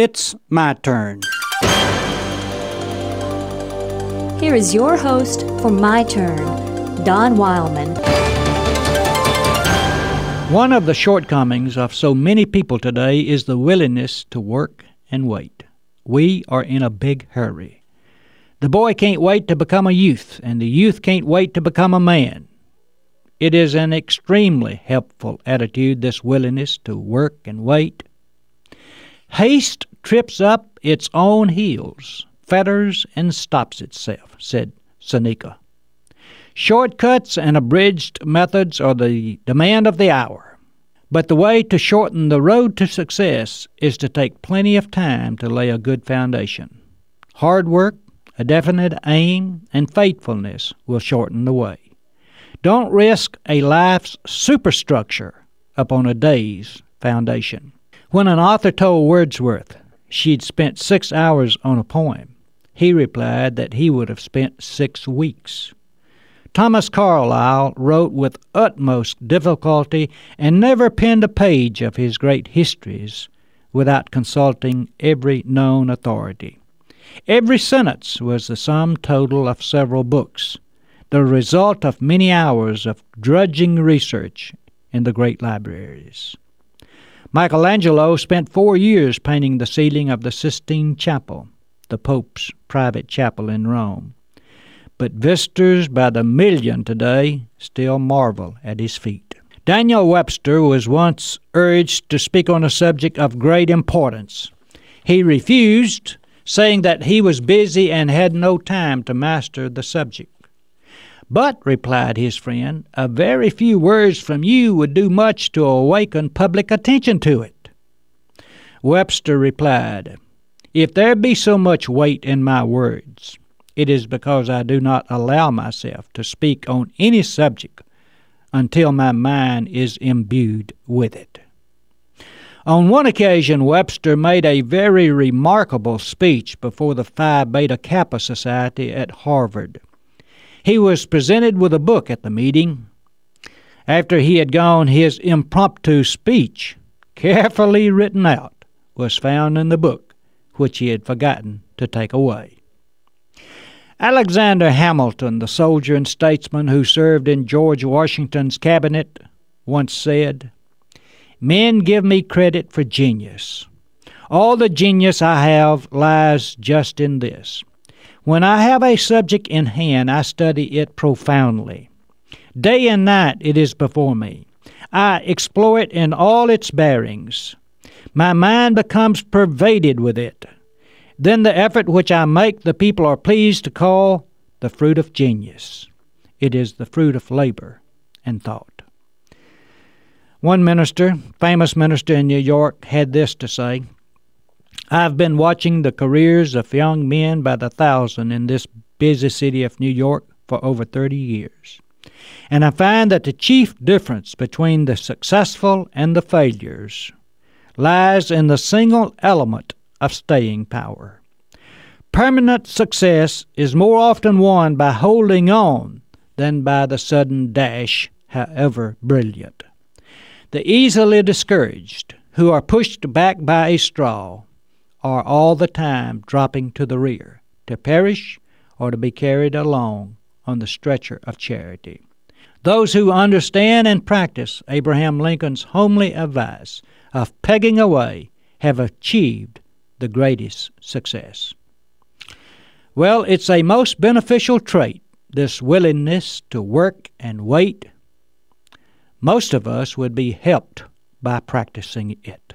It's my turn. Here is your host for My Turn, Don Wildman. One of the shortcomings of so many people today is the willingness to work and wait. We are in a big hurry. The boy can't wait to become a youth, and the youth can't wait to become a man. It is an extremely helpful attitude, this willingness to work and wait. Haste trips up its own heels, fetters and stops itself, said Seneca. Shortcuts and abridged methods are the demand of the hour. But the way to shorten the road to success is to take plenty of time to lay a good foundation. Hard work, a definite aim, and faithfulness will shorten the way. Don't risk a life's superstructure upon a day's foundation. When an author told Wordsworth she'd spent six hours on a poem, he replied that he would have spent six weeks. Thomas Carlyle wrote with utmost difficulty and never penned a page of his great histories without consulting every known authority. Every sentence was the sum total of several books, the result of many hours of drudging research in the great libraries. Michelangelo spent four years painting the ceiling of the Sistine Chapel, the Pope's private chapel in Rome but visitors by the million today still marvel at his feat. Daniel Webster was once urged to speak on a subject of great importance. He refused, saying that he was busy and had no time to master the subject. But, replied his friend, a very few words from you would do much to awaken public attention to it. Webster replied, If there be so much weight in my words, it is because I do not allow myself to speak on any subject until my mind is imbued with it. On one occasion, Webster made a very remarkable speech before the Phi Beta Kappa Society at Harvard. He was presented with a book at the meeting. After he had gone, his impromptu speech, carefully written out, was found in the book, which he had forgotten to take away. Alexander Hamilton, the soldier and statesman who served in George Washington's cabinet, once said, Men give me credit for genius. All the genius I have lies just in this. When I have a subject in hand, I study it profoundly. Day and night it is before me. I explore it in all its bearings. My mind becomes pervaded with it. Then the effort which I make the people are pleased to call the fruit of genius. It is the fruit of labor and thought. One minister, famous minister in New York, had this to say I've been watching the careers of young men by the thousand in this busy city of New York for over 30 years. And I find that the chief difference between the successful and the failures lies in the single element of staying power. Permanent success is more often won by holding on than by the sudden dash, however brilliant. The easily discouraged, who are pushed back by a straw, are all the time dropping to the rear, to perish or to be carried along on the stretcher of charity. Those who understand and practice Abraham Lincoln's homely advice of pegging away have achieved the greatest success. Well, it's a most beneficial trait, this willingness to work and wait. Most of us would be helped by practicing it.